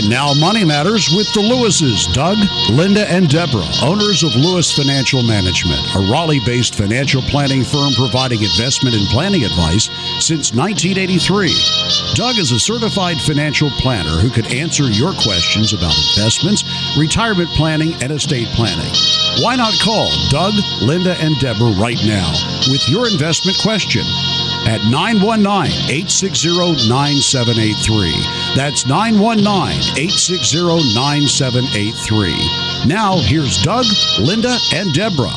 And now Money Matters with the Lewises, Doug, Linda, and Deborah, owners of Lewis Financial Management, a Raleigh-based financial planning firm providing investment and planning advice since 1983. Doug is a certified financial planner who could answer your questions about investments, retirement planning, and estate planning. Why not call Doug, Linda, and Deborah right now with your investment question at 919 860 9783. That's 919 860 9783. Now, here's Doug, Linda, and Deborah.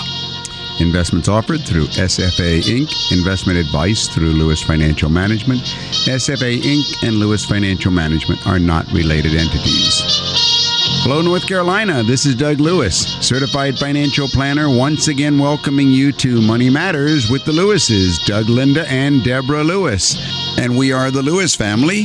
Investments offered through SFA Inc. Investment advice through Lewis Financial Management. SFA Inc. and Lewis Financial Management are not related entities. Hello, North Carolina. This is Doug Lewis, certified financial planner, once again welcoming you to Money Matters with the Lewises, Doug, Linda, and Deborah Lewis. And we are the Lewis family.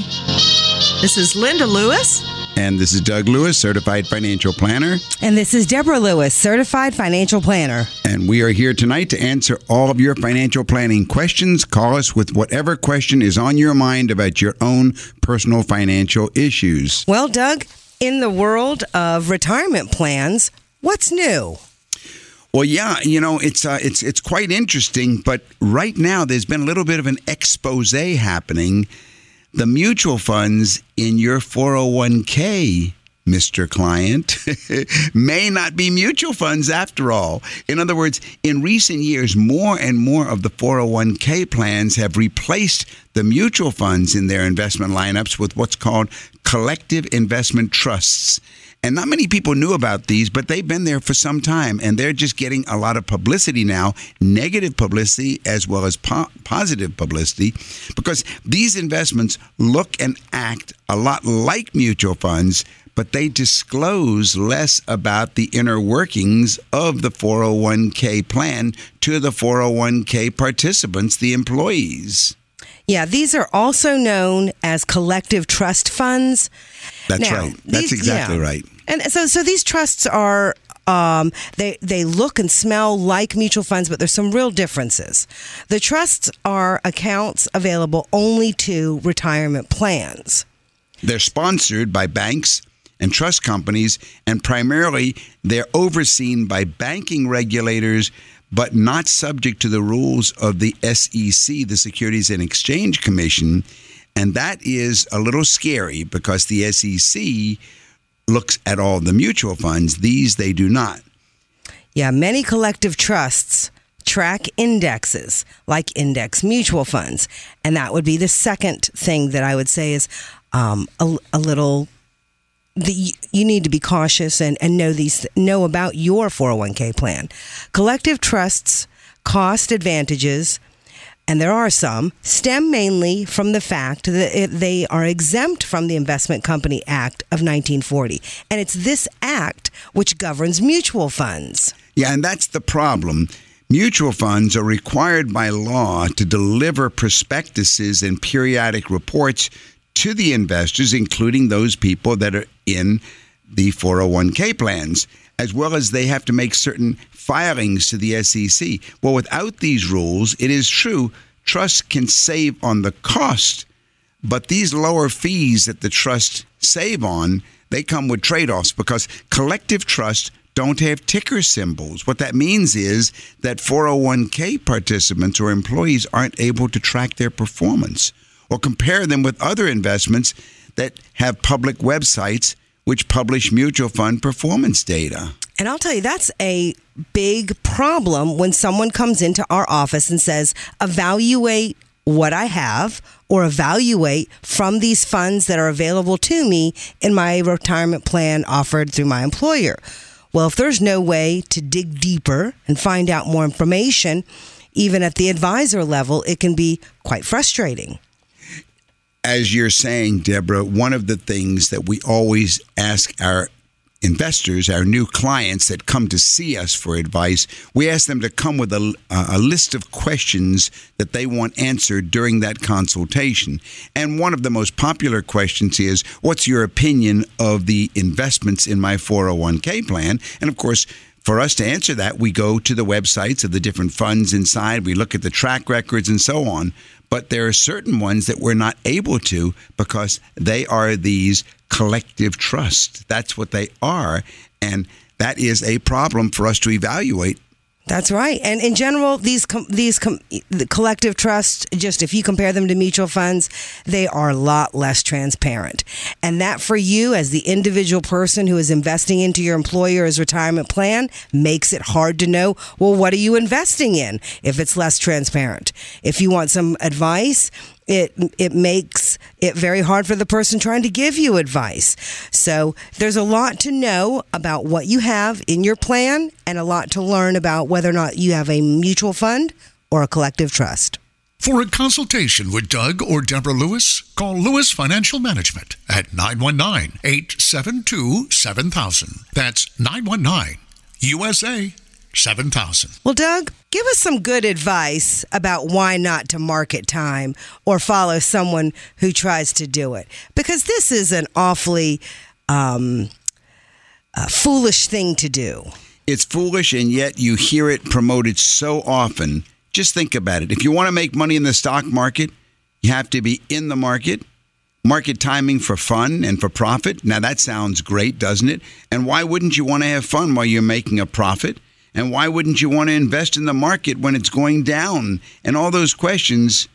This is Linda Lewis. And this is Doug Lewis, certified financial planner. And this is Deborah Lewis, certified financial planner. And we are here tonight to answer all of your financial planning questions. Call us with whatever question is on your mind about your own personal financial issues. Well, Doug, in the world of retirement plans, what's new? Well, yeah, you know it's uh, it's it's quite interesting, but right now there's been a little bit of an expose happening. The mutual funds in your 401k, Mr. Client, may not be mutual funds after all. In other words, in recent years, more and more of the 401k plans have replaced the mutual funds in their investment lineups with what's called collective investment trusts. And not many people knew about these, but they've been there for some time and they're just getting a lot of publicity now, negative publicity as well as po- positive publicity, because these investments look and act a lot like mutual funds, but they disclose less about the inner workings of the 401k plan to the 401k participants, the employees. Yeah, these are also known as collective trust funds. That's Now, right. That's these- exactly yeah. right. And so, so these trusts are. Um, they they look and smell like mutual funds, but there's some real differences. The trusts are accounts available only to retirement plans. They're sponsored by banks and trust companies, and primarily they're overseen by banking regulators, but not subject to the rules of the SEC, the Securities and Exchange Commission. And that is a little scary because the SEC looks at all the mutual funds. These they do not. Yeah, many collective trusts track indexes like index mutual funds. And that would be the second thing that I would say is um, a, a little. The, you need to be cautious and, and know these know about your 401k plan. Collective trusts cost advantages and there are some, stem mainly from the fact that they are exempt from the Investment Company Act of 1940. And it's this act which governs mutual funds. Yeah, and that's the problem. Mutual funds are required by law to deliver prospectuses and periodic reports to the investors, including those people that are in the 401k plans, as well as they have to make certain filings to the SEC. Well, without these rules, it is true, trusts can save on the cost, but these lower fees that the trust save on, they come with trade-offs because collective trusts don't have ticker symbols. What that means is that 401k participants or employees aren't able to track their performance or compare them with other investments that have public websites which publish mutual fund performance data. And I'll tell you, that's a big problem when someone comes into our office and says, evaluate what I have or evaluate from these funds that are available to me in my retirement plan offered through my employer. Well, if there's no way to dig deeper and find out more information, even at the advisor level, it can be quite frustrating. As you're saying, Deborah, one of the things that we always ask our investors, our new clients that come to see us for advice, we ask them to come with a, a list of questions that they want answered during that consultation. And one of the most popular questions is, What's your opinion of the investments in my 401k plan? And of course, for us to answer that, we go to the websites of the different funds inside, we look at the track records and so on. But there are certain ones that we're not able to because they are these collective trusts. That's what they are. And that is a problem for us to evaluate That's right. And in general, these com- these com- the collective trusts, just if you compare them to mutual funds, they are a lot less transparent. And that for you as the individual person who is investing into your employer's retirement plan makes it hard to know, well, what are you investing in if it's less transparent? If you want some advice, it it makes it very hard for the person trying to give you advice. So there's a lot to know about what you have in your plan and a lot to learn about whether or not you have a mutual fund or a collective trust. For a consultation with Doug or Deborah Lewis, call Lewis Financial Management at 919 872 7000. That's 919 USA 7000. Well, Doug, give us some good advice about why not to market time or follow someone who tries to do it. Because this is an awfully um, uh, foolish thing to do. It's foolish, and yet you hear it promoted so often. Just think about it. If you want to make money in the stock market, you have to be in the market. Market timing for fun and for profit. Now, that sounds great, doesn't it? And why wouldn't you want to have fun while you're making a profit? And why wouldn't you want to invest in the market when it's going down? And all those questions.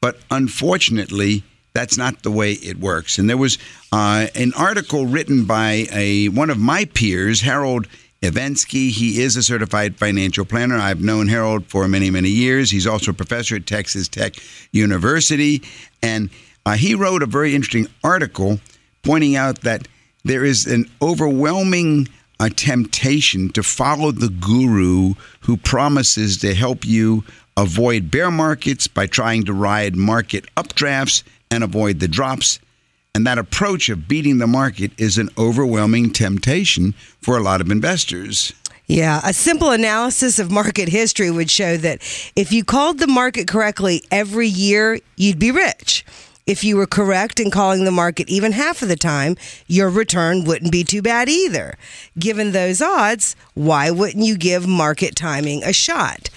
But unfortunately, that's not the way it works. And there was uh, an article written by a one of my peers, Harold Evensky. He is a certified financial planner. I've known Harold for many, many years. He's also a professor at Texas Tech University. And uh, he wrote a very interesting article pointing out that there is an overwhelming uh, temptation to follow the guru who promises to help you avoid bear markets by trying to ride market updrafts and avoid the drops. And that approach of beating the market is an overwhelming temptation for a lot of investors. Yeah, a simple analysis of market history would show that if you called the market correctly every year, you'd be rich. If you were correct in calling the market even half of the time, your return wouldn't be too bad either. Given those odds, why wouldn't you give market timing a shot?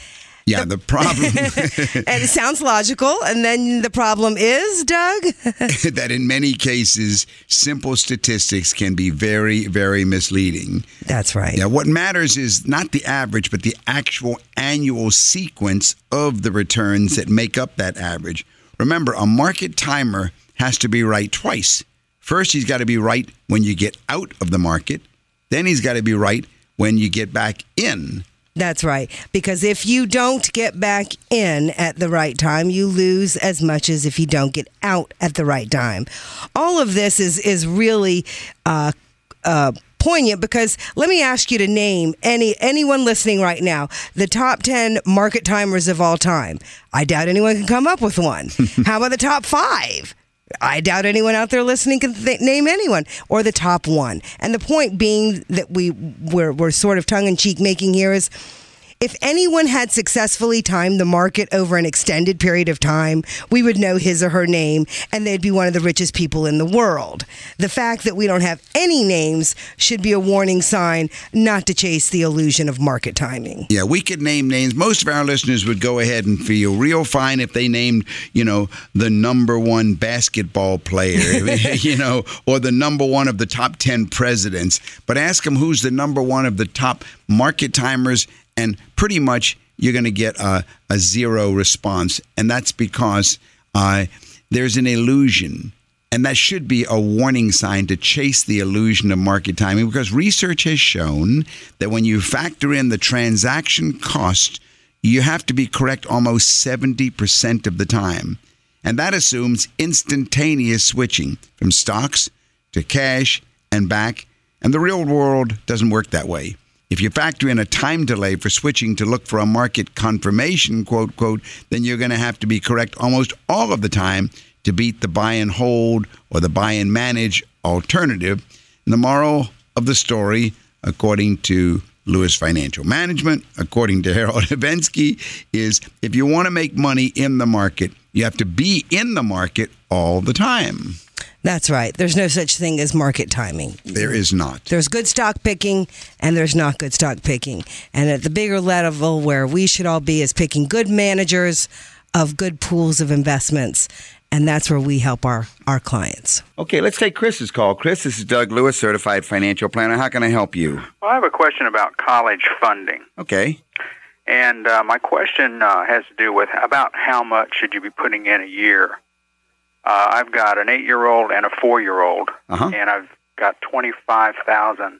Yeah, the problem and it sounds logical. And then the problem is, Doug? that in many cases, simple statistics can be very, very misleading. That's right. Yeah, what matters is not the average, but the actual annual sequence of the returns that make up that average. Remember, a market timer has to be right twice. First, he's got to be right when you get out of the market, then, he's got to be right when you get back in. That's right. Because if you don't get back in at the right time, you lose as much as if you don't get out at the right time. All of this is is really uh, uh, poignant because let me ask you to name any anyone listening right now the top 10 market timers of all time. I doubt anyone can come up with one. How about the top 5? I doubt anyone out there listening can th- name anyone or the top one. And the point being that we we're, we're sort of tongue in cheek making here is if anyone had successfully timed the market over an extended period of time, we would know his or her name and they'd be one of the richest people in the world. The fact that we don't have any names should be a warning sign not to chase the illusion of market timing. Yeah, we could name names. Most of our listeners would go ahead and feel real fine if they named, you know, the number one basketball player, you know, or the number one of the top 10 presidents. But ask them who's the number one of the top market timers and pretty much you're going to get a, a, zero response. And that's because uh, there's an illusion. And that should be a warning sign to chase the illusion of market timing because research has shown that when you factor in the transaction cost, you have to be correct almost 70% of the time. And that assumes instantaneous switching from stocks to cash and back. And the real world doesn't work that way. If you factor in a time delay for switching to look for a market confirmation, quote, quote, then you're going to have to be correct almost all of the time to beat the buy and hold or the buy and manage alternative. And the moral of the story, according to Lewis Financial Management, according to Harold Evensky, is if you want to make money in the market, you have to be in the market all the time. That's right. There's no such thing as market timing. There is not. There's good stock picking and there's not good stock picking. And at the bigger level where we should all be is picking good managers of good pools of investments. And that's where we help our, our clients. Okay, let's take Chris's call. Chris, this is Doug Lewis, certified financial planner. How can I help you? Well, I have a question about college funding. Okay. And uh, my question uh, has to do with about how much should you be putting in a year? Uh, I've got an eight-year-old and a four-year-old, Uh-huh. and I've got twenty-five thousand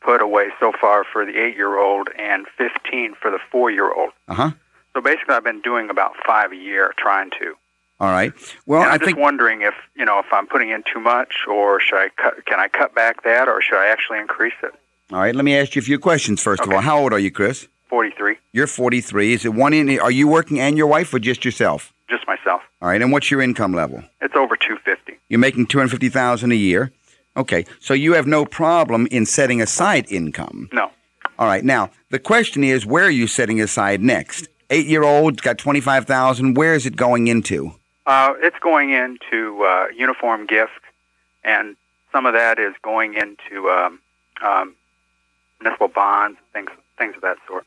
put away so far for the eight-year-old and fifteen for the four-year-old. Uh huh. So basically, I've been doing about five a year, trying to. All right. Well, and I'm I just think wondering if you know if I'm putting in too much, or should I cut? Can I cut back that, or should I actually increase it? All right. Let me ask you a few questions first of all. How old are you, Chris? Forty-three, You're 43. Is it one in? Are you working and your wife, or just yourself? Just myself. All right. And what's your income level? It's over two fifty. You're making 250,000 a year. Okay. So you have no problem in setting aside income. No. All right. Now the question is, where are you setting aside next? Eight-year-old got 25,000. Where is it going into? Uh, it's going into uh, uniform gift, and some of that is going into um, um, municipal bonds, things things of that sort.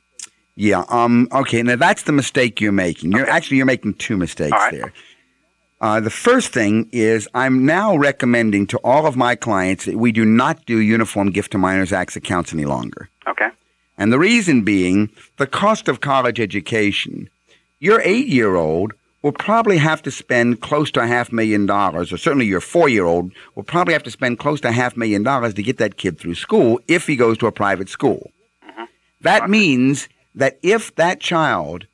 Yeah. Um. Okay. Now that's the mistake you're making. You're actually you're making two mistakes right. there. Uh, the first thing is I'm now recommending to all of my clients that we do not do uniform gift to minors acts accounts any longer. Okay. And the reason being the cost of college education. Your eight year old will probably have to spend close to a half million dollars, or certainly your four year old will probably have to spend close to a half million dollars to get that kid through school if he goes to a private school. That means that if that child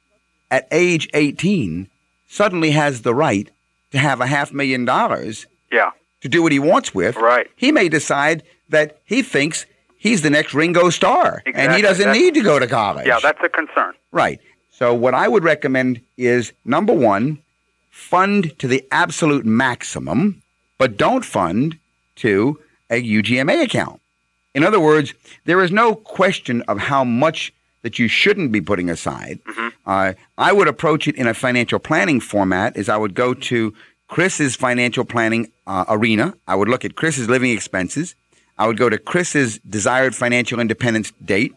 at age 18 suddenly has the right to have a half million dollars Yeah. to do what he wants with, Right. he may decide that he thinks he's the next Ringo Starr and he doesn't That's- need to go to college. Yeah, that's a concern. right. So what I would recommend is number 1, fund to the absolute maximum, but don't fund to a UGMA account. In other words, there is no question of how much that you shouldn't be putting aside. Uh, I would approach it in a financial planning format. Is I would go to Chris's financial planning uh, arena. I would look at Chris's living expenses. I would go to Chris's desired financial independence date,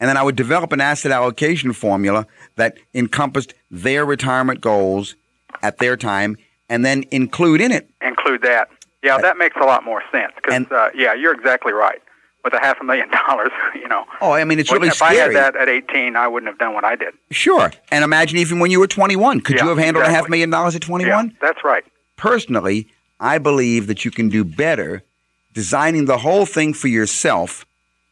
and then I would develop an asset allocation formula that encompassed their retirement goals at their time, and then include in it Include that. Yeah, that makes a lot more sense. Because uh, yeah, you're exactly right. With a half a million dollars, you know. Oh, I mean, it's really if I had that at 18, I wouldn't have done what I did. Sure. And imagine even when you were 21. Could Yeah, you have handled a half million dollars at 21? Yeah, that's right. Personally, I believe that you can do better designing the whole thing for yourself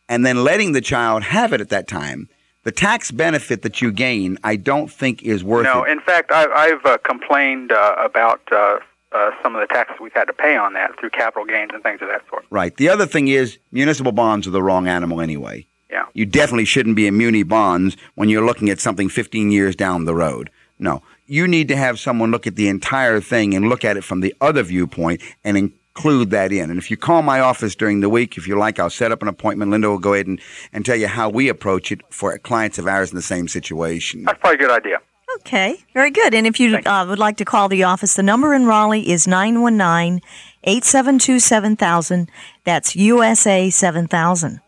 and then letting the child have it at that time. The tax benefit that you gain, I don't think is worth No, it. in fact, I, I've uh, complained uh, about uh, uh, some of the taxes we've had to pay on that through capital gains and things of that sort. Right. The other thing is municipal bonds are the wrong animal anyway. Yeah. You definitely shouldn't be in muni bonds when you're looking at something 15 years down the road. No. You need to have someone look at the entire thing and look at it from the other viewpoint and include that in. And if you call my office during the week, if you like, I'll set up an appointment. Linda will go ahead and, and tell you how we approach it for clients of ours in the same situation. That's probably a good idea. Okay, very good. And if you uh, would like to call the office, the number in Raleigh is 919 872 7000. That's USA 7000.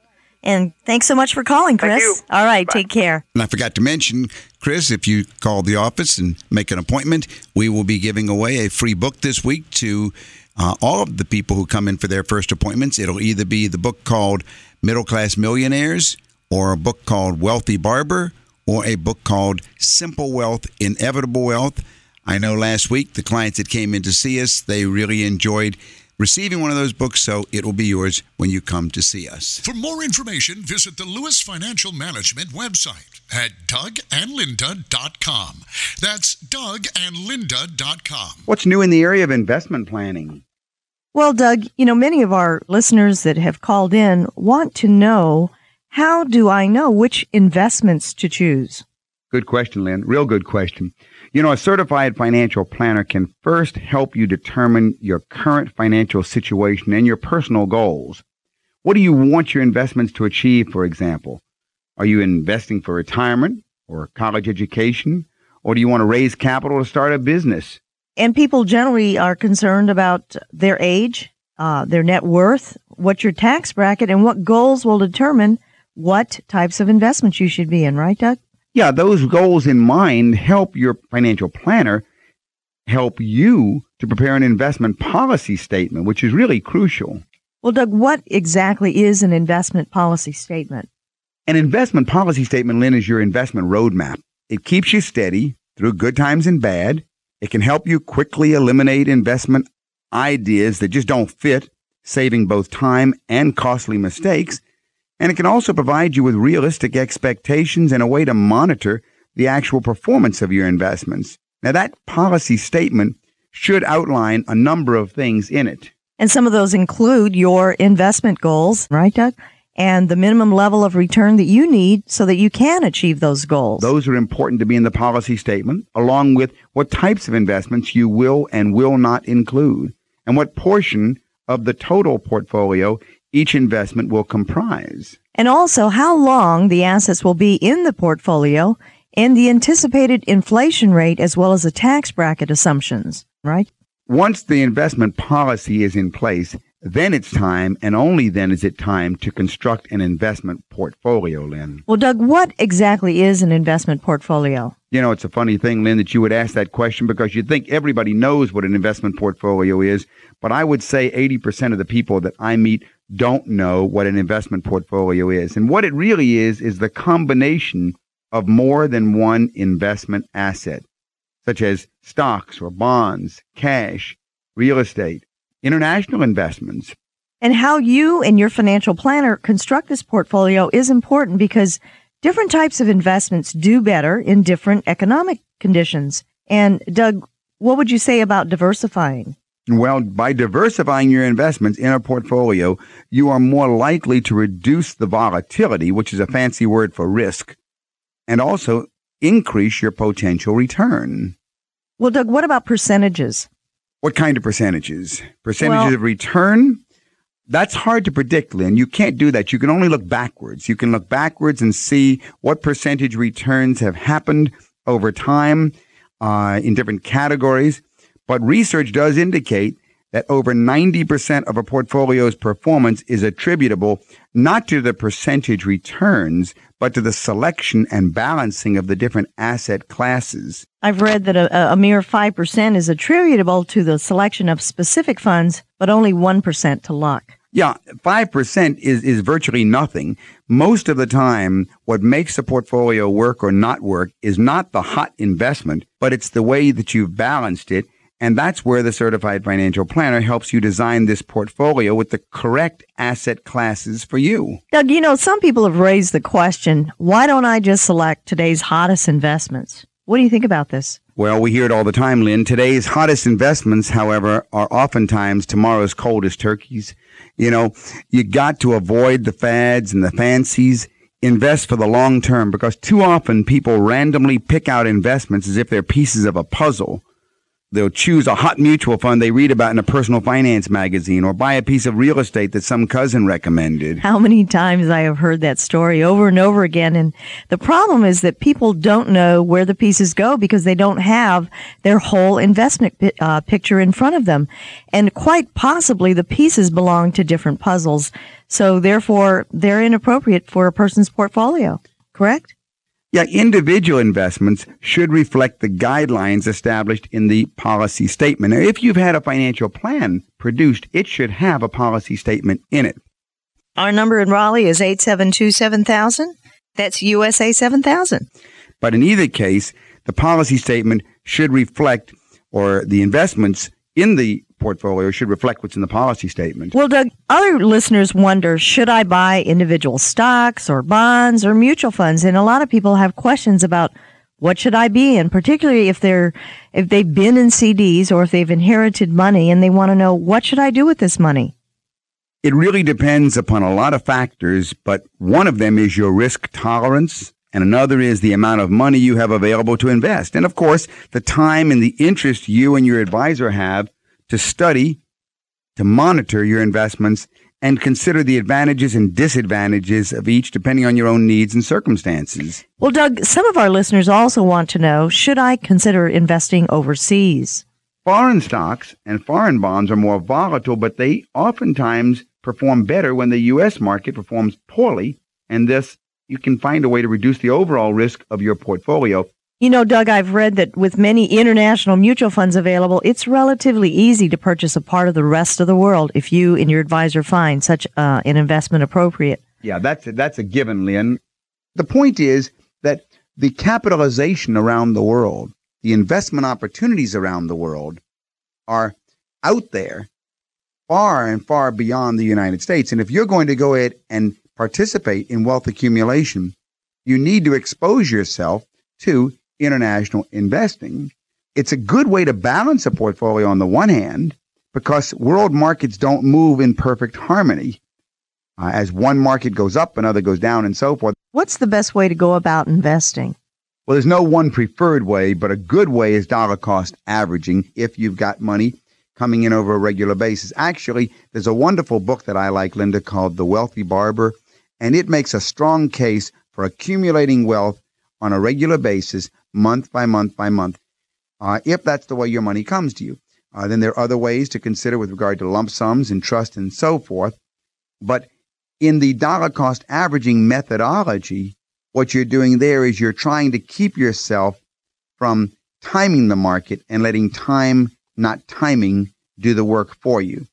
And thanks so much for calling, Thank Chris. you. All right, Bye. take care. And I forgot to mention, Chris, if you call the office and make an appointment, we will be giving away a free book this week to uh, all of the people who come in for their first appointments. It'll either be the book called Middle Class Millionaires, or a book called Wealthy Barber, or a book called Simple Wealth, Inevitable Wealth. I know last week the clients that came in to see us, they really enjoyed receiving one of those books, so it will be yours when you come to see us. For more information, visit the Lewis Financial Management website at dougandlinda.com. That's dougandlinda.com. What's new in the area of investment planning? Well, Doug, you know, many of our listeners that have called in want to know how do I know which investments to choose? Good question, Lynn. Real good question. You know, a certified financial planner can first help you determine your current financial situation and your personal goals. What do you want your investments to achieve, for example? Are you investing for retirement or college education? Or do you want to raise capital to start a business? And people generally are concerned about their age, uh, their net worth, what your tax bracket, and what goals will determine what types of investments you should be in, right, Doug? Yeah, those goals in mind help your financial planner help you to prepare an investment policy statement, which is really crucial. Well, Doug, what exactly is an investment policy statement? An investment policy statement, Lynn, is your investment roadmap. It keeps you steady through good times and bad. It can help you quickly eliminate investment ideas that just don't fit, saving both time and costly mistakes. And it can also provide you with realistic expectations and a way to monitor the actual performance of your investments. Now, that policy statement should outline a number of things in it. And some of those include your investment goals, right, Doug? And the minimum level of return that you need so that you can achieve those goals. Those are important to be in the policy statement, along with what types of investments you will and will not include, and what portion of the total portfolio each investment will comprise. And also how long the assets will be in the portfolio and the anticipated inflation rate as well as the tax bracket assumptions, right? Once the investment policy is in place, then it's time, and only then is it time to construct an investment portfolio, Lynn. Well, Doug, what exactly is an investment portfolio? You know, it's a funny thing, Lynn, that you would ask that question because you'd think everybody knows what an investment portfolio is. But I would say 80% of the people that I meet don't know what an investment portfolio is. And what it really is, is the combination of more than one investment asset such as stocks or bonds, cash, real estate, international investments. And how you and your financial planner construct this portfolio is important because different types of investments do better in different economic conditions. And Doug, what would you say about diversifying? Well, by diversifying your investments in a portfolio, you are more likely to reduce the volatility, which is a fancy word for risk, and also increase your potential return. Well, Doug, what about percentages? What kind of percentages? Percentages Well- of return? That's hard to predict, Lynn. You can't do that. You can only look backwards. You can look backwards and see what percentage returns have happened over time uh, in different categories. But research does indicate that over 90% of a portfolio's performance is attributable not to the percentage returns, but to the selection and balancing of the different asset classes. I've read that a, a mere 5% is attributable to the selection of specific funds, but only 1% to luck. Yeah, 5% is, is virtually nothing. Most of the time, what makes a portfolio work or not work is not the hot investment, but it's the way that you've balanced it. And that's where the certified financial planner helps you design this portfolio with the correct asset classes for you. Doug, you know, some people have raised the question why don't I just select today's hottest investments? What do you think about this? Well, we hear it all the time, Lynn. Today's hottest investments, however, are oftentimes tomorrow's coldest turkeys. You know, you got to avoid the fads and the fancies. Invest for the long term because too often people randomly pick out investments as if they're pieces of a puzzle. They'll choose a hot mutual fund they read about in a personal finance magazine or buy a piece of real estate that some cousin recommended. How many times I have heard that story over and over again. And the problem is that people don't know where the pieces go because they don't have their whole investment uh, picture in front of them. And quite possibly the pieces belong to different puzzles. So therefore they're inappropriate for a person's portfolio. Correct? Yeah, individual investments should reflect the guidelines established in the policy statement. Now, if you've had a financial plan produced, it should have a policy statement in it. Our number in Raleigh is 872 7000. That's USA 7000. But in either case, the policy statement should reflect, or the investments in the portfolio should reflect what's in the policy statement. Well, Doug, other listeners wonder should I buy individual stocks or bonds or mutual funds? And a lot of people have questions about what should I be in, particularly if they're if they've been in CDs or if they've inherited money and they want to know what should I do with this money? It really depends upon a lot of factors, but one of them is your risk tolerance, and another is the amount of money you have available to invest. And of course, the time and the interest you and your advisor have to study, to monitor your investments, and consider the advantages and disadvantages of each depending on your own needs and circumstances. Well, Doug, some of our listeners also want to know should I consider investing overseas? Foreign stocks and foreign bonds are more volatile, but they oftentimes perform better when the U.S. market performs poorly, and thus you can find a way to reduce the overall risk of your portfolio. You know, Doug, I've read that with many international mutual funds available, it's relatively easy to purchase a part of the rest of the world if you and your advisor find such uh, an investment appropriate. Yeah, that's a, that's a given, Lynn. The point is that the capitalization around the world, the investment opportunities around the world are out there far and far beyond the United States. And if you're going to go ahead and participate in wealth accumulation, you need to expose yourself to international investing. It's a good way to balance a portfolio on the one hand, because world markets don't move in perfect harmony. Uh, as one market goes up, another goes down, and so forth. What's the best way to go about investing? Well, there's no one preferred way, but a good way is dollar cost averaging if you've got money coming in over a regular basis. Actually, there's a wonderful book that I like, Linda, called The Wealthy Barber, and it makes a strong case for accumulating wealth on a regular basis, month by month by month, uh, if that's the way your money comes to you. Uh, then there are other ways to consider with regard to lump sums and trust and so forth. But in the dollar cost averaging methodology, what you're doing there is you're trying to keep yourself from timing the market and letting time, not timing, do the work for you.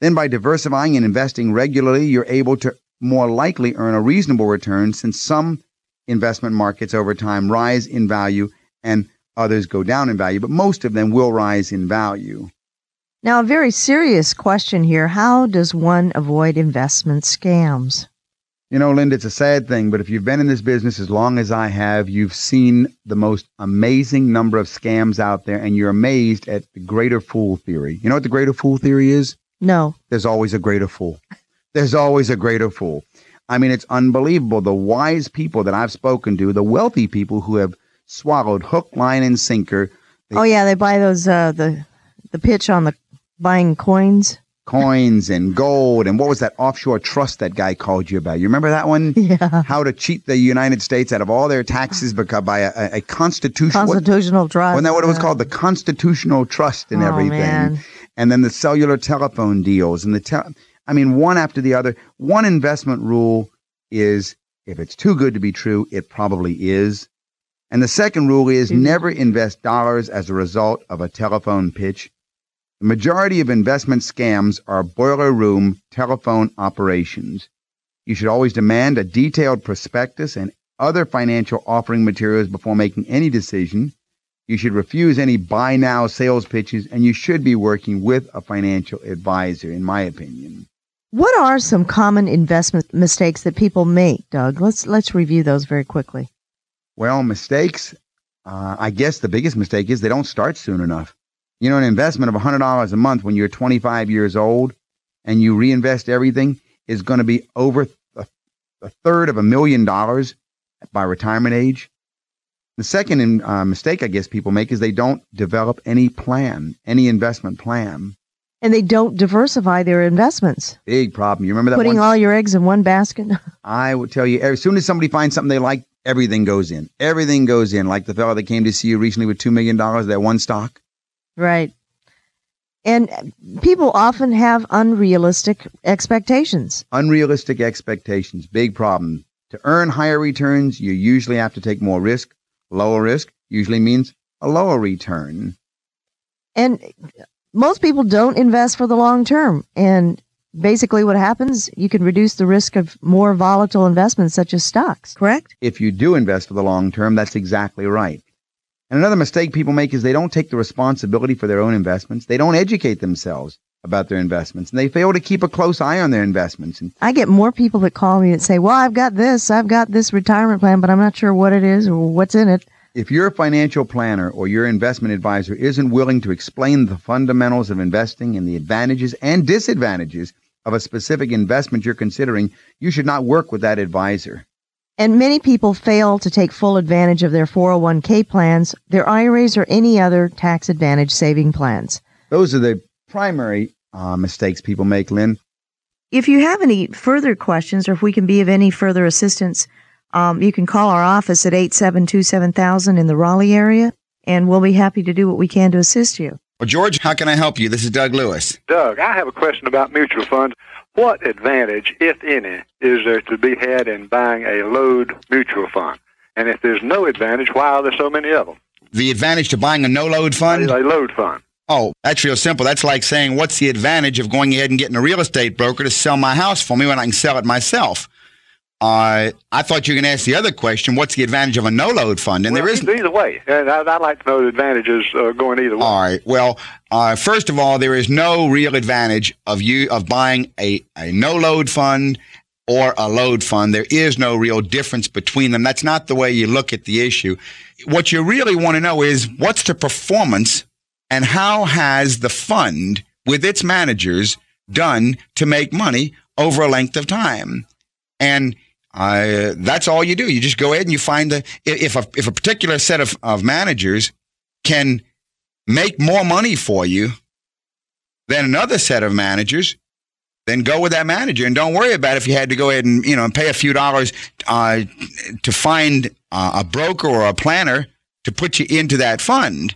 Then by diversifying and investing regularly, you're able to more likely earn a reasonable return since some investment markets over time rise in value and others go down in value, but most of them will rise in value. Now, a very serious question here. How does one avoid investment scams? You know, Linda, it's a sad thing, but if you've been in this business as long as I have, you've seen the most amazing number of scams out there, and you're amazed at the greater fool theory. You know what the greater fool theory is? No. There's always a greater fool. There's always a greater fool. I mean, it's unbelievable. The wise people that I've spoken to, the wealthy people who have swallowed hook, line, and sinker. They, oh yeah, they buy those uh, the the pitch on the buying coins coins and gold and what was that offshore trust that guy called you about? You remember that one? Yeah. How to cheat the United States out of all their taxes because by a, a, a constitutional constitutional trust. Wasn't that what it was called? The constitutional trust and oh, everything. Man. And then the cellular telephone deals and the te- I mean one after the other. One investment rule is if it's too good to be true, it probably is. And the second rule is mm-hmm. never invest dollars as a result of a telephone pitch the majority of investment scams are boiler room telephone operations. You should always demand a detailed prospectus and other financial offering materials before making any decision. You should refuse any buy now sales pitches, and you should be working with a financial advisor, in my opinion. What are some common investment mistakes that people make, Doug? Let's let's review those very quickly. Well, mistakes. Uh, I guess the biggest mistake is they don't start soon enough. You know, an investment of $100 a month when you're 25 years old and you reinvest everything is going to be over a, a, third of a million dollars by retirement age. The second uh, mistake I guess people make is they don't develop any plan, any investment plan. And they don't diversify their investments. Big problem. You remember that? Putting one? all your eggs in one basket? I would tell you, as soon as somebody finds something they like, everything goes in. Everything goes in. Like the fellow that came to see you recently with $2 million, that one stock. Right. And uh, people often have unrealistic expectations. Unrealistic expectations, big problem. To earn higher returns, you usually have to take more risk. Lower risk usually means a lower return. And most people don't invest for the long term. And basically, what happens, you can reduce the risk of more volatile investments such as stocks, correct? If you do invest for the long term, that's exactly right. And another mistake people make is they don't take the responsibility for their own investments. They don't educate themselves about their investments and they fail to keep a close eye on their investments. And I get more people that call me that say, well, I've got this, I've got this retirement plan, but I'm not sure what it is or what's in it. If your financial planner or your investment advisor isn't willing to explain the fundamentals of investing and the advantages and disadvantages of a specific investment you're considering, you should not work with that advisor. And many people fail to take full advantage of their 401k plans, their IRAs, or any other tax advantage saving plans. Those are the primary uh, mistakes people make, Lynn. If you have any further questions or if we can be of any further assistance, um, you can call our office at 872 7000 in the Raleigh area, and we'll be happy to do what we can to assist you. Well, George, how can I help you? This is Doug Lewis. Doug, I have a question about mutual funds. What advantage, if any, is there to be had in buying a load mutual fund? And if there's no advantage, why are there so many of them? The advantage to buying a no load fund? A load fund. Oh, that's real simple. That's like saying, what's the advantage of going ahead and getting a real estate broker to sell my house for me when I can sell it myself? Uh, I thought you were going to ask the other question. What's the advantage of a no-load fund? And well, there isn't. Either way, and I'd, I'd like to know the advantages uh, going either way. All right. Well, uh, first of all, there is no real advantage of you of buying a, a no-load fund or a load fund. There is no real difference between them. That's not the way you look at the issue. What you really want to know is what's the performance and how has the fund with its managers done to make money over a length of time? And uh, that's all you do. You just go ahead and you find the if a if a particular set of, of managers can make more money for you than another set of managers, then go with that manager and don't worry about if you had to go ahead and you know pay a few dollars uh, to find uh, a broker or a planner to put you into that fund.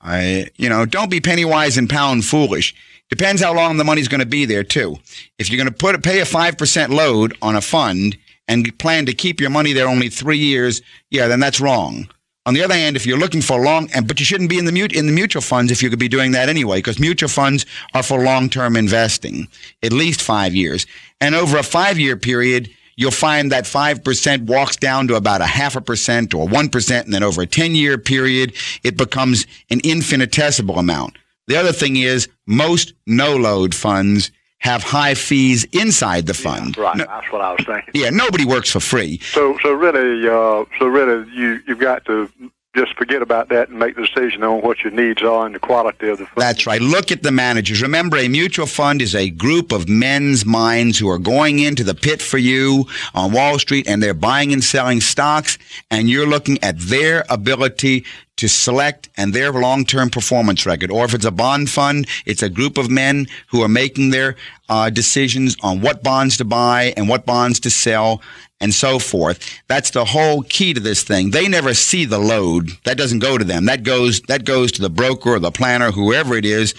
I you know don't be penny wise and pound foolish. Depends how long the money's going to be there too. If you're going to put pay a five percent load on a fund and you plan to keep your money there only three years, yeah, then that's wrong. On the other hand, if you're looking for long, and but you shouldn't be in the mut- in the mutual funds if you could be doing that anyway, because mutual funds are for long term investing, at least five years, and over a five year period, you'll find that five percent walks down to about a half a percent or one percent, and then over a ten year period, it becomes an infinitesimal amount. The other thing is most no load funds have high fees inside the fund. Yeah, right, no, that's what I was thinking. Yeah, nobody works for free. So, so really, uh, so really, you you've got to just forget about that and make the decision on what your needs are and the quality of the fund. That's right. Look at the managers. Remember, a mutual fund is a group of men's minds who are going into the pit for you on Wall Street and they're buying and selling stocks, and you're looking at their ability to select and their long-term performance record. Or if it's a bond fund, it's a group of men who are making their uh, decisions on what bonds to buy and what bonds to sell and so forth. That's the whole key to this thing. They never see the load. That doesn't go to them. That goes that goes to the broker or the planner, whoever it is,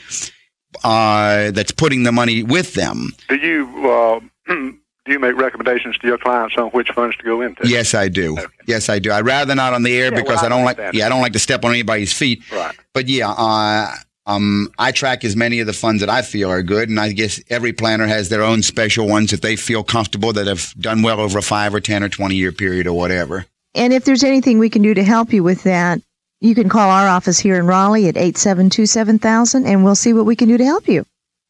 uh, that's putting the money with them. Do you uh, do you make recommendations to your clients on which funds to go into? Yes, I do. Okay. Yes, I do. I'd rather not on the air yeah, because well, I don't I like. Yeah, I don't like to step on anybody's feet. Right. But yeah, uh, um, I track as many of the funds that I feel are good, and I guess every planner has their own special ones that they feel comfortable that have done well over a five or ten or twenty year period or whatever. And if there's anything we can do to help you with that, you can call our office here in Raleigh at eight seven two seven thousand, and we'll see what we can do to help you.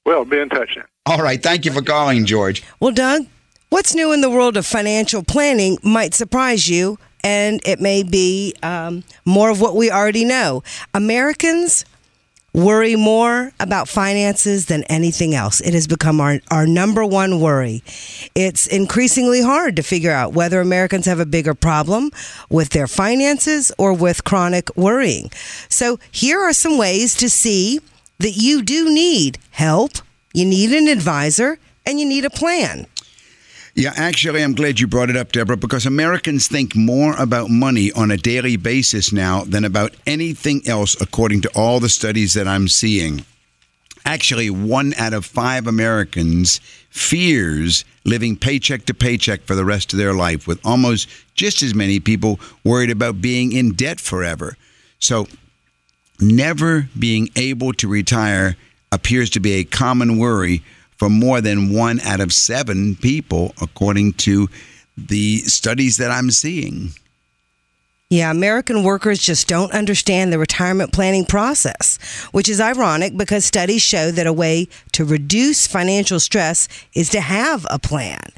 Well, be in touch then. All right. Thank you for calling, George. Well, Doug, what's new in the world of financial planning might surprise you, and it may be um, more of what we already know. Americans worry more about finances than anything else. It has become our, our number one worry. It's increasingly hard to figure out whether Americans have a bigger problem with their finances or with chronic worrying. So, here are some ways to see that you do need help, you need an advisor, and you need a plan. Yeah, actually, I'm glad you brought it up, Deborah, because Americans think more about money on a daily basis now than about anything else, according to all the studies that I'm seeing. Actually, one out of five Americans fears living paycheck to paycheck for the rest of their life, with almost just as many people worried about being in debt forever. So, never being able to retire appears to be a common worry for more than one out of seven people, according to the studies that I'm seeing. Yeah, American workers just don't understand the retirement planning process, which is ironic because studies show that a way to reduce financial stress is to have a plan.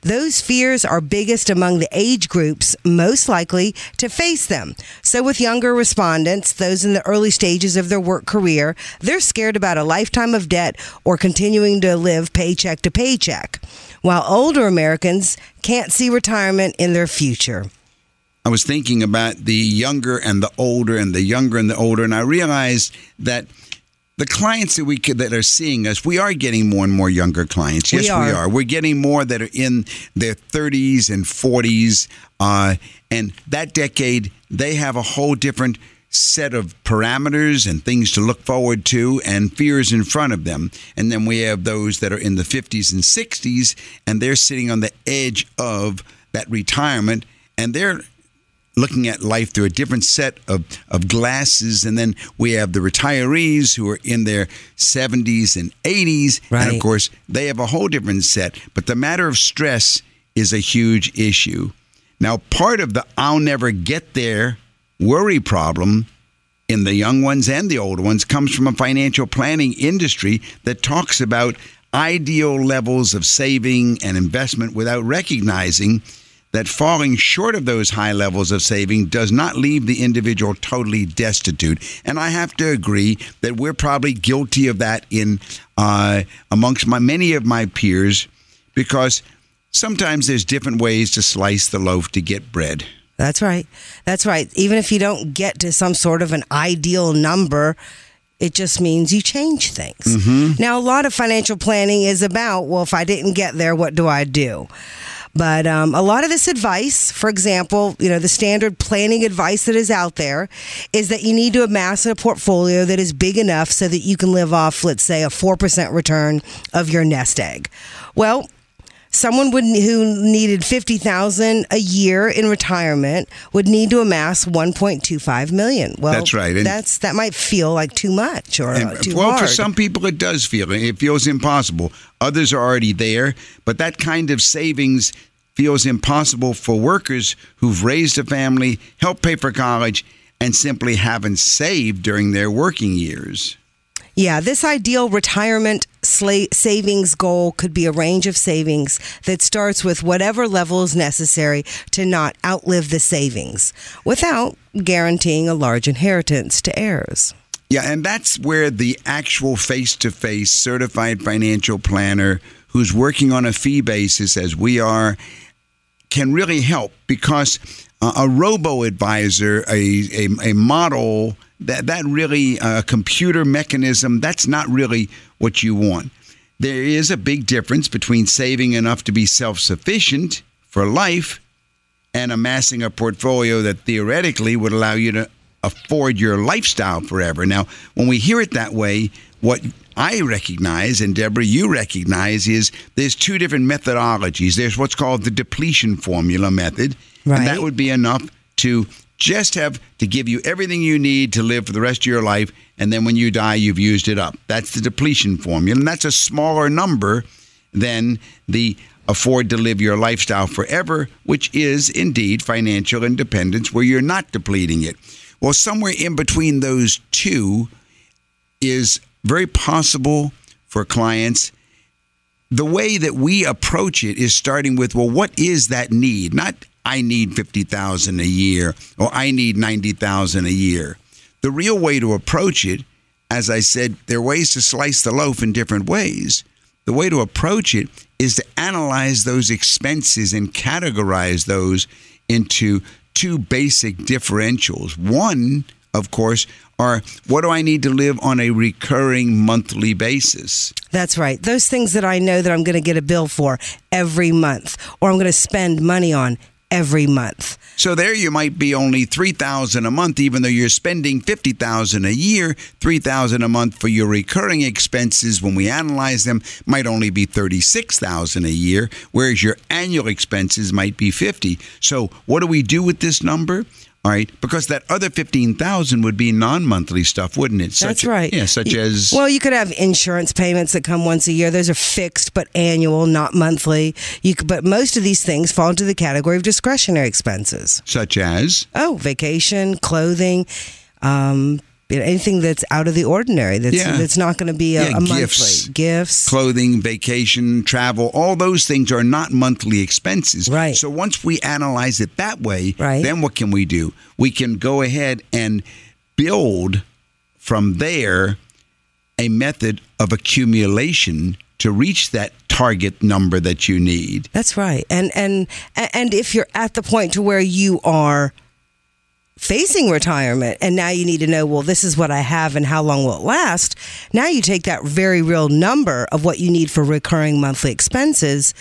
Those fears are biggest among the age groups most likely to face them. So, with younger respondents, those in the early stages of their work career, they're scared about a lifetime of debt or continuing to live paycheck to paycheck, while older Americans can't see retirement in their future. I was thinking about the younger and the older, and the younger and the older, and I realized that the clients that we could, that are seeing us, we are getting more and more younger clients. Yes, We are. we are. We're getting more that are in their 30s and 40s, uh, and that decade they have a whole different set of parameters and things to look forward to and fears in front of them. And then we have those that are in the 50s and 60s and they're sitting on the edge of that retirement and they're looking at life through a different set of, of glasses. And then we have the retirees who are in their 70s and 80s. And of course, they have a whole different set. But the matter of stress is a huge issue. Now, part of the I'll never get there worry problem in the young ones and the older ones comes from a financial planning industry that talks about ideal levels of saving and investment without recognizing that falling short of those high levels of saving does not leave the individual totally destitute. And I have to agree that we're probably guilty of that in uh, amongst my many of my peers because sometimes there's different ways to slice the loaf to get bread. That's right. That's right. Even if you don't get to some sort of an ideal number, it just means you change things. Now, a lot of financial planning is about, well, if I didn't get there, what do I do? But um, a lot of this advice, for example, you know, the standard planning advice that is out there is that you need to amass a portfolio that is big enough so that you can live off, let's say, a 4% return of your nest egg. Well, someone would who needed 50,000 a year in retirement would need to amass 1.25 million. Well, That's right, and- that's that might feel like too much or uh, And, too well, hard. for some people, it does feel it feels impossible. Others are already there, but that kind of savings feels impossible for workers who've raised a family, helped pay for college, and simply haven't saved during their working years. Yeah, this ideal retirement sla- savings goal could be a range of savings that starts with whatever level is necessary to not outlive the savings without guaranteeing a large inheritance to heirs. Yeah, and that's where the actual face to face certified financial planner who's working on a fee basis, as we are, can really help because a robo advisor, a, a, a model, that, that really, a computer mechanism, that's not really what you want. There is a big difference between saving enough to be self sufficient for life and amassing a portfolio that theoretically would allow you to afford your lifestyle forever. Now, when we hear it that way, what I recognize, and Deborah, you recognize, is there's two different methodologies. There's what's called the depletion formula method, and that would be enough to just have to give you everything you need to live for the rest of your life, and then when you die, you've used it up. That's the depletion formula, and that's a smaller number than the afford to live your lifestyle forever, which is indeed financial independence, where you're not depleting it. Well, somewhere in between those two is very possible for clients. The way that we approach it is starting with, well, what is that need? Not I need 50,000 a year or I need 90,000 a year. The real way to approach it, as I said, there are ways to slice the loaf in different ways. The way to approach it is to analyze those expenses and categorize those into two basic differentials. One, of course, are what do I need to live on a recurring monthly basis? That's right. Those things that I know that I'm going to get a bill for every month or I'm going to spend money on every month. So there you might be only 3000 a month even though you're spending 50,000 a year, 3000 a month for your recurring expenses when we analyze them might only be 36,000 a year whereas your annual expenses might be 50. So what do we do with this number? All right, because that other 15,000 would be non-monthly stuff, wouldn't it? That's Such, right. Yeah, such as Well, you could have insurance payments that come once a year. Those are fixed but annual, not monthly. You could, but most of these things fall into the category of discretionary expenses. such as Oh, vacation, clothing, um, anything that's out of the ordinary. That's Yeah. that's not going to be a, Yeah, a gifts. monthly gifts. clothing, vacation, travel, all those things are not monthly expenses. Right. So once we analyze it that way, Right. then what can we do? We can go ahead and build from there a method of accumulation to reach that target number that you need. That's right. And and and if you're at the point to where you are facing retirement and now you need to know well this is what I have and how long will it last now you take that very real number of what you need for recurring monthly expenses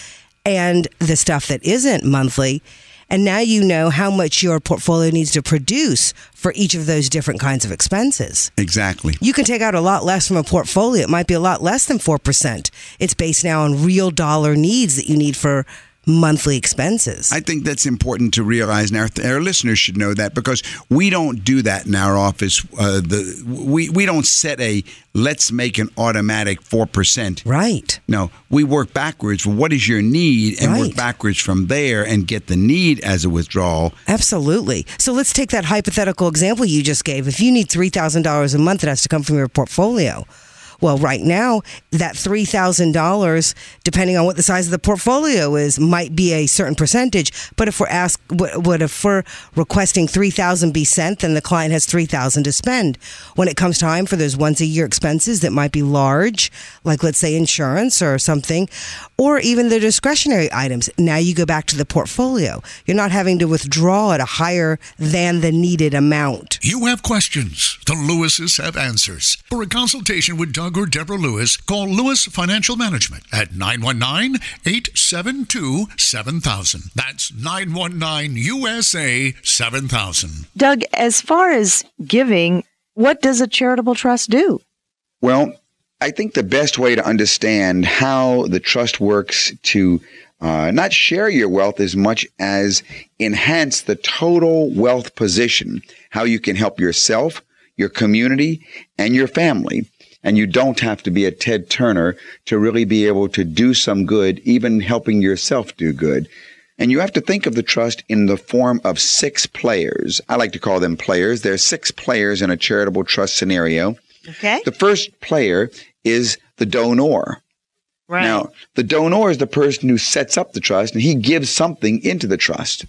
and the stuff that isn't monthly And now you know how much your portfolio needs to produce for each of those different kinds of expenses. Exactly. You can take out a lot less from a portfolio. It might be a lot less than 4%. It's based now on real dollar needs that you need for monthly expenses. I think that's important to realize, and our, our listeners should know that because we don't do that in our office. Uh, the we we don't set a let's make an automatic four percent. Right. No, we work backwards. What is your need, and work backwards from there, and get the need as a withdrawal. Absolutely. So let's take that hypothetical example you just gave. If you need $3,000 a month, it has to come from your portfolio. Well, right now, that $3,000, depending on what the size of the portfolio is, might be a certain percentage. But if we're asked, what, if we're requesting 3000 be sent, then the client has 3000 to spend. When it comes time for those once a year expenses that might be large, like let's say insurance or something, or even the discretionary items, now you go back to the portfolio. You're not having to withdraw at a higher than the needed amount. You have questions. The Lewises have answers. For a consultation with Doug or Deborah Lewis, call Lewis Financial Management at 919 872 7000. That's 919 USA 7000. Doug, as far as giving, what does a charitable trust do? Well, I think the best way to understand how the trust works to uh, not share your wealth as much as enhance the total wealth position, how you can help yourself, your community, and your family. And you don't have to be a Ted Turner to really be able to do some good, even helping yourself do good. And you have to think of the trust in the form of six players. I like to call them players. There are six players in a charitable trust scenario. Okay. The first player is the donor. Right. Now, the donor is the person who sets up the trust and he gives something into the trust.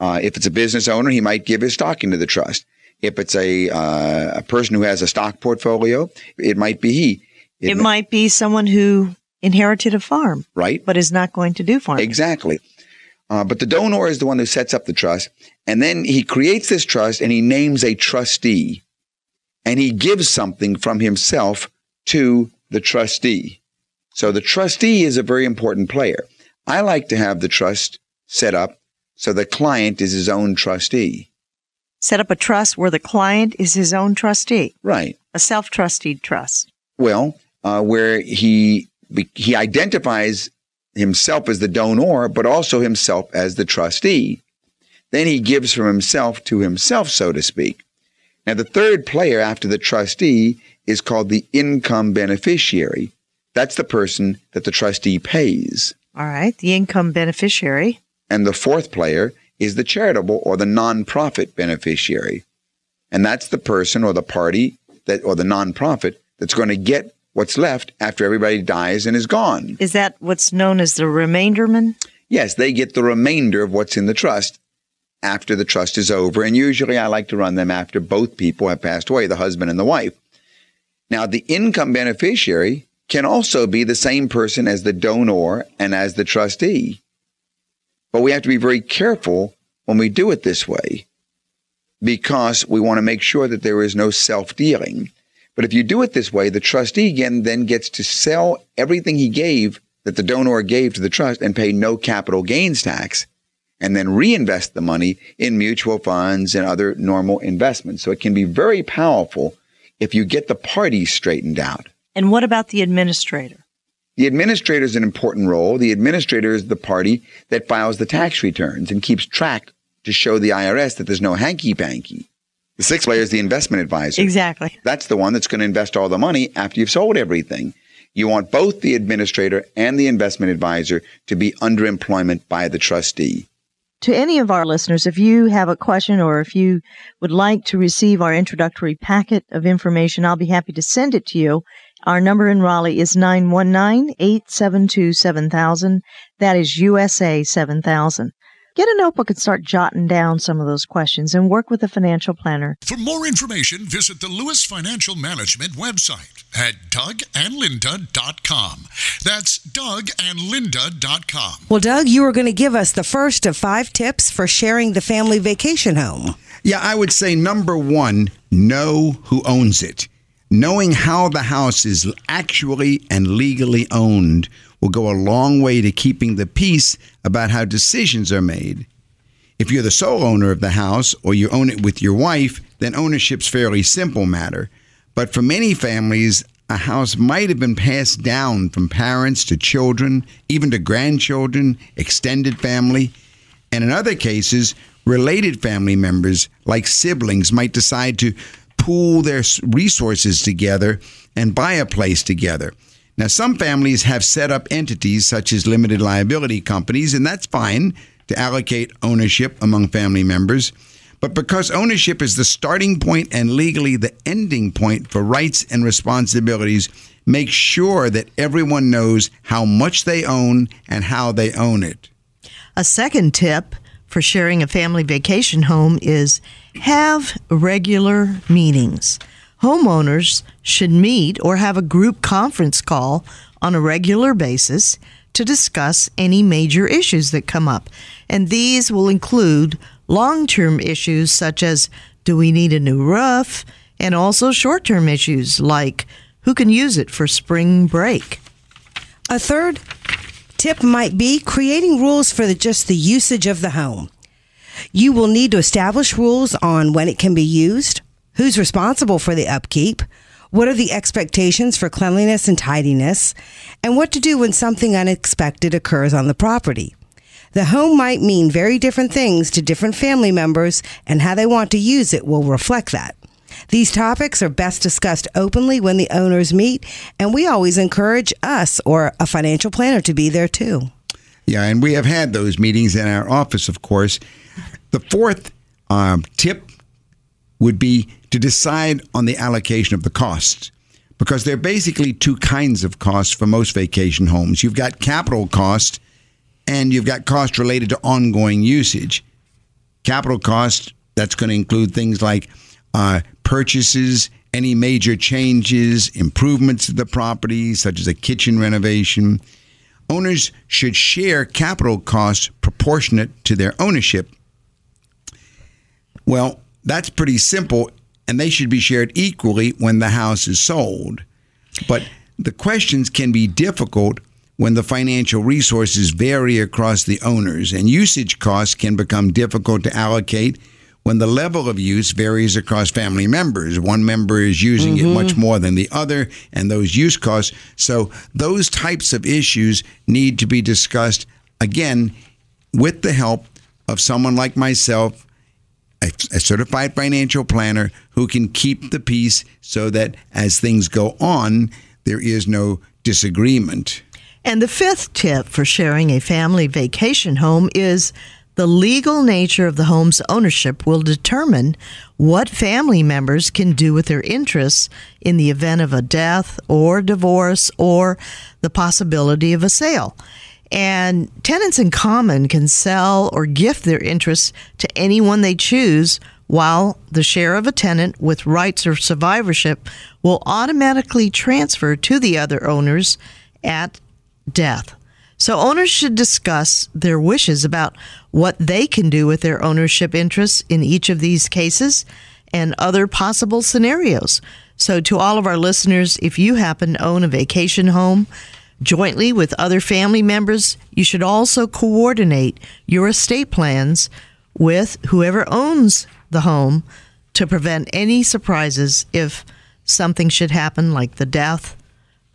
Uh, if it's a business owner, he might give his stock into the trust. If it's a, uh, a person who has a stock portfolio, it might be he. it ma- might be someone who inherited a farm, right? but is not going to do farming. Exactly. Uh, but the donor is the one who sets up the trust. And then he creates this trust and he names a trustee. And he gives something from himself to the trustee. So the trustee is a very important player. I like to have the trust set up so the client is his own trustee. Set up a trust where the client is his own trustee, Right. a self-trusted trust. Well, uh, where he he identifies himself as the donor, but also himself as the trustee. Then he gives from himself to himself, so to speak. Now, the third player after the trustee is called the income beneficiary. That's the person that the trustee pays. All right. The income beneficiary. And the fourth player is the charitable or the nonprofit beneficiary. And that's the person or the party that or the nonprofit that's going to get what's left after everybody dies and is gone. Is that what's known as the remainderman? Yes, they get the remainder of what's in the trust after the trust is over. And usually I like to run them after both people have passed away, the husband and the wife. Now, the income beneficiary can also be the same person as the donor and as the trustee. But we have to be very careful when we do it this way because we want to make sure that there is no self dealing. But if you do it this way, the trustee again then gets to sell everything he gave that the donor gave to the trust and pay no capital gains tax and then reinvest the money in mutual funds and other normal investments. So it can be very powerful if you get the parties straightened out. And what about the administrator? The administrator is an important role. The administrator is the party that files the tax returns and keeps track to show the IRS that there's no hanky panky. The sixth player is the investment advisor. Exactly. That's the one that's going to invest all the money after you've sold everything. You want both the administrator and the investment advisor to be under employment by the trustee. To any of our listeners, if you have a question or if you would like to receive our introductory packet of information, I'll be happy to send it to you. Our number in Raleigh is 919-872-7000. That is USA 7000. Get a notebook and start jotting down some of those questions and work with a financial planner. For more information, visit the Lewis Financial Management website at dougandlinda.com. That's dougandlinda.com. Well, Doug, you are going to give us the first of five tips for sharing the family vacation home. Yeah, I would say number one, know who owns it. Knowing how the house is actually and legally owned will go a long way to keeping the peace about how decisions are made. If you're the sole owner of the house or you own it with your wife, then ownership's fairly simple matter. But for many families, a house might have been passed down from parents to children, even to grandchildren, extended family. And in other cases, related family members, like siblings, might decide to pool their resources together and buy a place together. Now, some families have set up entities such as limited liability companies, and that's fine to allocate ownership among family members. But because ownership is the starting point and legally the ending point for rights and responsibilities, make sure that everyone knows how much they own and how they own it. A second tip for sharing a family vacation home is have regular meetings. Homeowners should meet or have a group conference call on a regular basis to discuss any major issues that come up. And these will include long term issues such as do we need a new roof? And also short term issues like who can use it for spring break. A third tip might be creating rules for the, just the usage of the home. You will need to establish rules on when it can be used, who's responsible for the upkeep, what are the expectations for cleanliness and tidiness, and what to do when something unexpected occurs on the property. The home might mean very different things to different family members, and how they want to use it will reflect that. These topics are best discussed openly when the owners meet, and we always encourage us or a financial planner to be there too. Yeah, and we have had those meetings in our office, of course. The fourth um, tip would be to decide on the allocation of the costs because there are basically two kinds of costs for most vacation homes. You've got capital cost and you've got cost related to ongoing usage. Capital cost, that's going to include things like uh, purchases, any major changes, improvements to the property, such as a kitchen renovation. Owners should share capital costs proportionate to their ownership. Well, that's pretty simple, and they should be shared equally when the house is sold. But the questions can be difficult when the financial resources vary across the owners, and usage costs can become difficult to allocate when the level of use varies across family members. One member is using mm-hmm. it much more than the other, and those use costs. So, those types of issues need to be discussed again with the help of someone like myself. A, a certified financial planner who can keep the peace so that as things go on, there is no disagreement. And the fifth tip for sharing a family vacation home is the legal nature of the home's ownership will determine what family members can do with their interests in the event of a death or divorce or the possibility of a sale. And tenants in common can sell or gift their interests to anyone they choose, while the share of a tenant with rights or survivorship will automatically transfer to the other owners at death. So owners should discuss their wishes about what they can do with their ownership interests in each of these cases and other possible scenarios. So to all of our listeners, if you happen to own a vacation home jointly with other family members, you should also coordinate your estate plans with whoever owns the home to prevent any surprises if something should happen like the death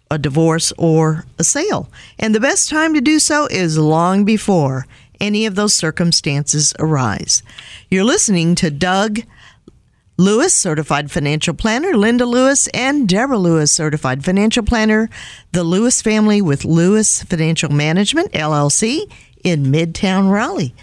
a divorce or a sale. And the best time to do so is long before any of those circumstances arise. You're listening to Doug Lewis, certified financial planner, Linda Lewis, and Deborah Lewis, certified financial planner, the Lewis family with Lewis Financial Management, LLC, in Midtown Raleigh.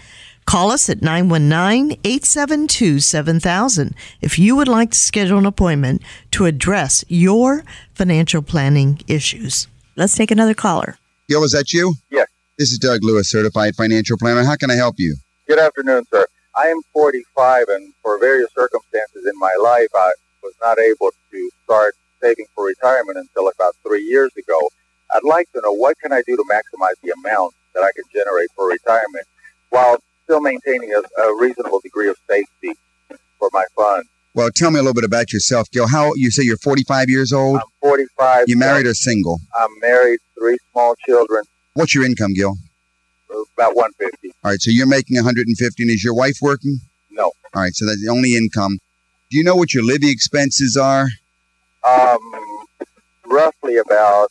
Call us at 919 872 7000 if you would like to schedule an appointment to address your financial planning issues. Let's take another caller. Gil, is that you? Yes. This is Doug Lewis, certified financial planner. How can I help you? Good afternoon, sir. I am 45, and for various circumstances in my life, I was not able to start saving for retirement until about three years ago. I'd like to know what can I do to maximize the amount that I can generate for retirement while still maintaining a, a reasonable degree of safety for my funds. Well, tell me a little bit about yourself, Gil. How you say you're 45 years old? I'm 45. You married or single? I'm married, three small children. What's your income, Gil? About 150. All right, so you're making 150, and is your wife working? No. All right, so that's the only income. Do you know what your living expenses are? Um, roughly about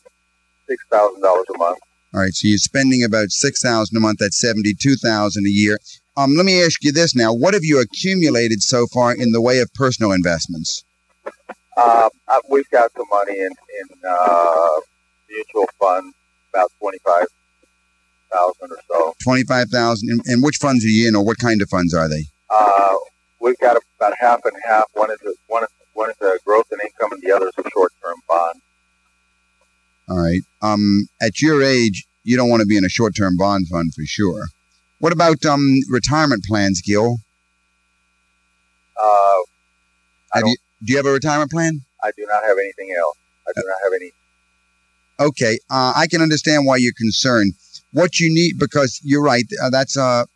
six thousand dollars a month. All right, so you're spending about six thousand a month. That's seventy-two thousand a year. Um, let me ask you this now: What have you accumulated so far in the way of personal investments? Uh, uh, we've got some money in in uh, mutual funds, about twenty five thousand or so. Twenty-five thousand. And, which funds are you in, or what kind of funds are they? Uh, we've got about half and half. One is a, one is one is a growth in income, and the other is a short term bond. All right. Um, at your age, you don't want to be in a short-term bond fund for sure. What about um retirement plans, Gil? Uh, you, do you have a retirement plan? I do not have anything else. I do not have any. Okay, uh, I can understand why you're concerned. What you need, because you're right, uh, that's a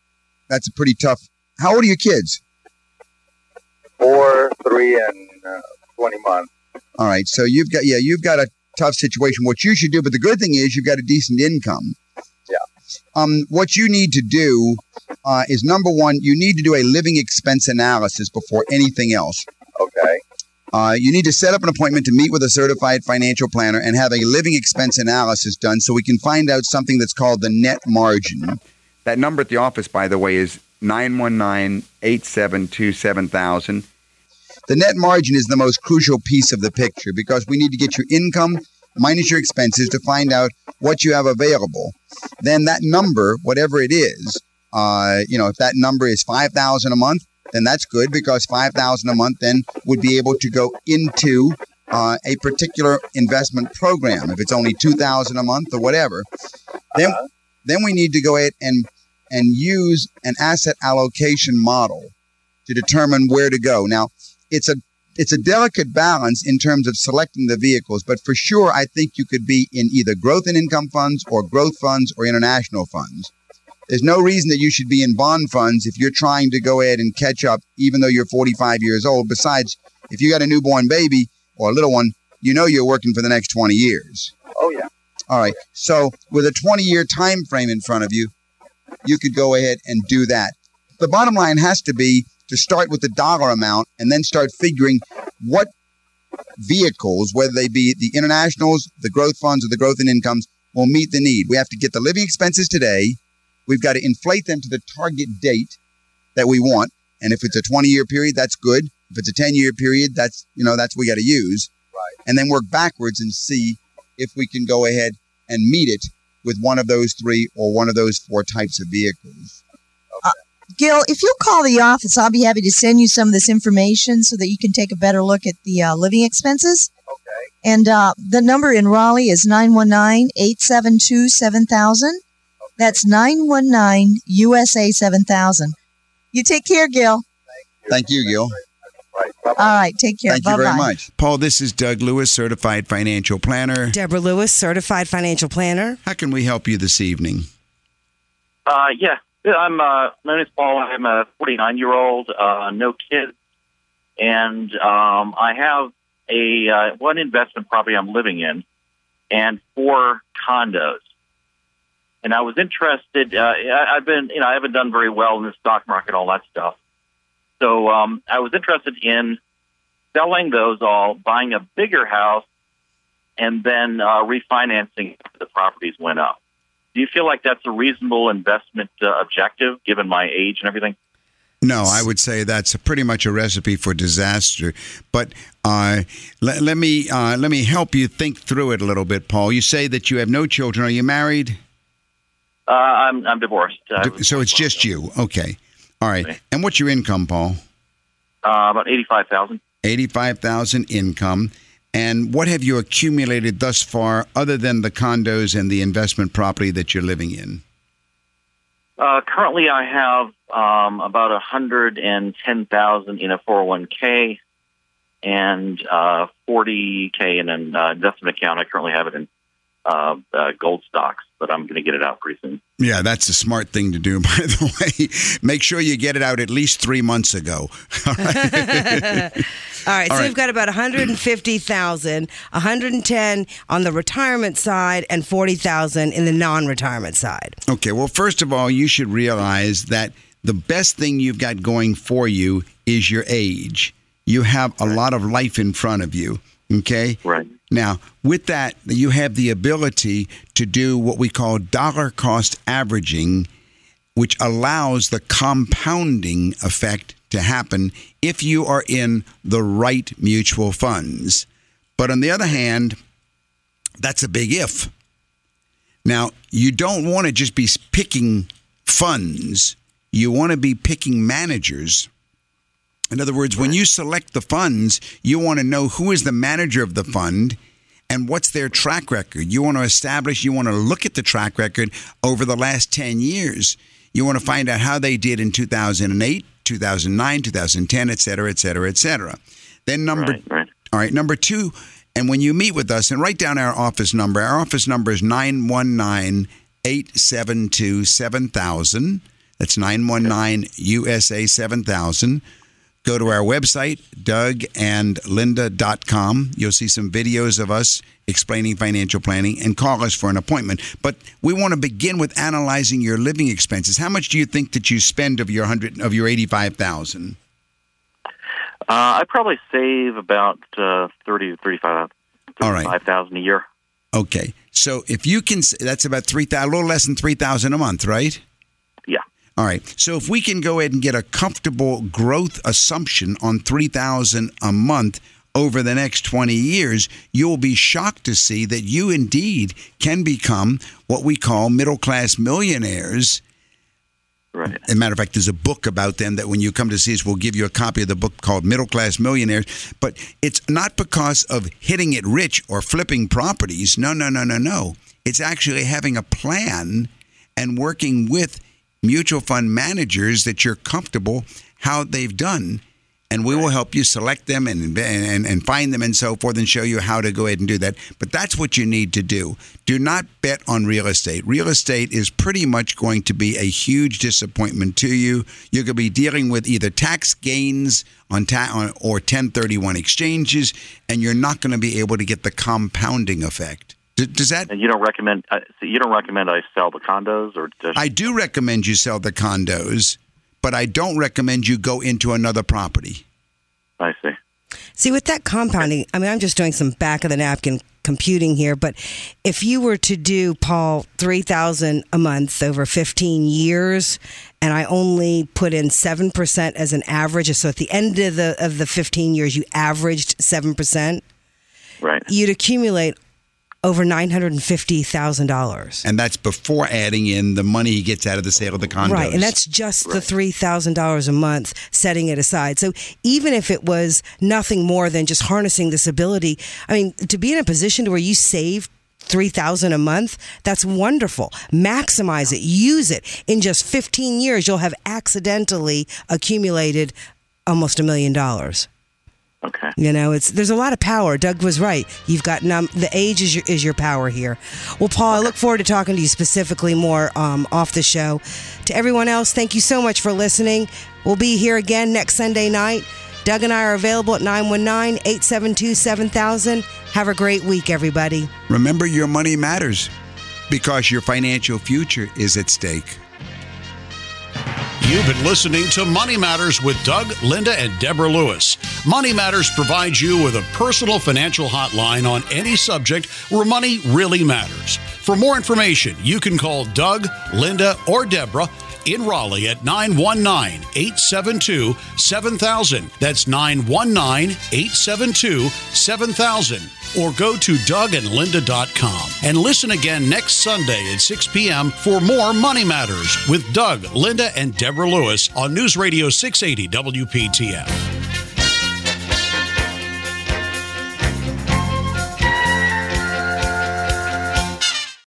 that's a pretty tough. How old are your kids? Four, three, and uh, twenty months. All right, so you've got yeah, you've got a tough situation. What you should do, but the good thing is you've got a decent income. Yeah. Um, what you need to do uh, is number one, you need to do a living expense analysis before anything else. Okay. Uh, you need to set up an appointment to meet with a certified financial planner and have a living expense analysis done so we can find out something that's called the net margin. That number at the office, by the way, is 919 872 7000. The net margin is the most crucial piece of the picture because we need to get your income minus your expenses to find out what you have available. Then that number, whatever it is, uh, you know, if that number is five thousand a month, then that's good because five thousand a month then would be able to go into uh, a particular investment program. If it's only two thousand a month or whatever, then then we need to go ahead and and use an asset allocation model to determine where to go. Now, it's a it's a delicate balance in terms of selecting the vehicles, but for sure, I think you could be in either growth and income funds or growth funds or international funds. There's no reason that you should be in bond funds if you're trying to go ahead and catch up, even though you're 45 years old. Besides, if you got a newborn baby or a little one, you know you're working for the next 20 years. Oh yeah. All right. So with a 20 year time frame in front of you, you could go ahead and do that. The bottom line has to be to start with the dollar amount and then start figuring what vehicles, whether they be the internationals, the growth funds, or the growth in incomes, will meet the need. We have to get the living expenses today. We've got to inflate them to the target date that we want. And if it's a 20 year period, that's good. If it's a 10 year period, that's, you know, that's what we got to use. Right. And then work backwards and see if we can go ahead and meet it with one of those three or one of those four types of vehicles. Gil, if you'll call the office, I'll be happy to send you some of this information so that you can take a better look at the uh, living expenses. Okay. And uh, the number in Raleigh is 919 872 7000. That's 919 USA 7000. You take care, Gil. Thank you, Gil. Bye-bye. All right, take care. Thank Bye you very much. Paul, this is Doug Lewis, certified financial planner. Deborah Lewis, certified financial planner. How can we help you this evening? Uh, yeah, Yeah, I'm. Uh, my name is Paul. I'm a 49 year old, uh, no kids, and um, I have a uh, one investment property I'm living in, and four condos. And I was interested. Uh, I- I've been, you know, I haven't done very well in the stock market, all that stuff. So um, I was interested in selling those all, buying a bigger house, and then uh, refinancing the properties went up. Do you feel like that's a reasonable investment uh, objective given my age and everything? No, I would say that's pretty much a recipe for disaster. But uh, let, let me uh, let me help you think through it a little bit, Paul. You say that you have no children. Are you married? Uh, I'm I'm divorced. So it's just you. Okay. All right. And what's your income, Paul? uh, about eighty-five thousand. Eighty-five thousand income. And what have you accumulated thus far, other than the condos and the investment property that you're living in? Uh, currently, I have um, about a hundred and ten thousand in a four hundred one k, and uh, forty k in an uh, investment account. I currently have it in uh, uh, gold stocks, but I'm going to get it out pretty soon. Yeah, that's a smart thing to do, by the way. Make sure you get it out at least three months ago. All right. All right, All so right. we've got about 150,000, 110 on the retirement side and 40,000 in the non-retirement side. Okay, well, first of all, you should realize that the best thing you've got going for you is your age. You have a lot of life in front of you. Okay? Right. Now, with that, you have the ability to do what we call dollar cost averaging, which allows the compounding effect to happen if you are in the right mutual funds. But on the other hand, that's a big if. Now, you don't want to just be picking funds, you want to be picking managers. In other words, when you select the funds, you want to know who is the manager of the fund and what's their track record. You want to establish, you want to look at the track record over the last 10 years. You want to find out how they did in 2008, 2009, 2010, et cetera, et cetera, et cetera. Then number, all right, number two, and when you meet with us, and write down our office number. Our office number is 919 872 7000. That's 919 USA 7000. Go to our website, dougandlinda.com. You'll see some videos of us explaining financial planning and call us for an appointment. But we want to begin with analyzing your living expenses. How much do you think that you spend of your 100 of your 85,000? Uh, I probably save about uh, thirty to thirty-five, All right. thirty-five thousand a year. Okay. So if you can that's about 3,000 a little less than 3,000 a month, right? Yeah. All right. So if we can go ahead and get a comfortable growth assumption on 3000 a month over the next 20 years, you'll be shocked to see that you indeed can become what we call middle class millionaires. Right. As a matter of fact, there's a book about them that when you come to see us, we'll give you a copy of the book called Middle Class Millionaires. But it's not because of hitting it rich or flipping properties. No, no, no, no, no. It's actually having a plan and working with mutual fund managers that you're comfortable how they've done. And we will help you select them and, and and find them and so forth and show you how to go ahead and do that. But that's what you need to do. Do not bet on real estate. Real estate is pretty much going to be a huge disappointment to you. You're going to be dealing with either tax gains on ta- on- or 1031 exchanges, and you're not going to be able to get the compounding effect. D- does that And you don't recommend uh, so you don't recommend I sell the condos or just I do recommend you sell the condos, but I don't recommend you go into another property. I see. See, with that compounding, I mean, I'm just doing some back of the napkin computing here, but if you were to do, Paul, 3000 a month over 15 years, and I only put in 7% as an average, so at the end of the, of the 15 years, you averaged 7%, right. you'd accumulate over $950,000. And that's before adding in the money he gets out of the sale of the condos. Right, and that's just the three thousand dollars a month, setting it aside. So even if it was nothing more than just harnessing this ability, I mean, to be in a position to where you save three thousand a month, that's wonderful. Maximize it, use it. In just fifteen years, you'll have accidentally accumulated almost a million dollars. Okay. You know, it's there's a lot of power. Doug was right. You've got num- the age is your is your power here. Well, Paul, I look forward to talking to you specifically more um, off the show. To everyone else, thank you so much for listening. We'll be here again next Sunday night. Doug and I are available at 919 872 7000. Have a great week, everybody. Remember, your money matters because your financial future is at stake. You've been listening to Money Matters with Doug, Linda, and Deborah Lewis. Money Matters provides you with a personal financial hotline on any subject where money really matters. For more information, you can call Doug, Linda, or Deborah in Raleigh at 919 872 7000. That's 919 872 7000. Or go to dougandlinda.com and listen again next Sunday at 6 p.m. for more Money Matters with Doug, Linda, and Deborah Lewis on News Radio 680 WPTF.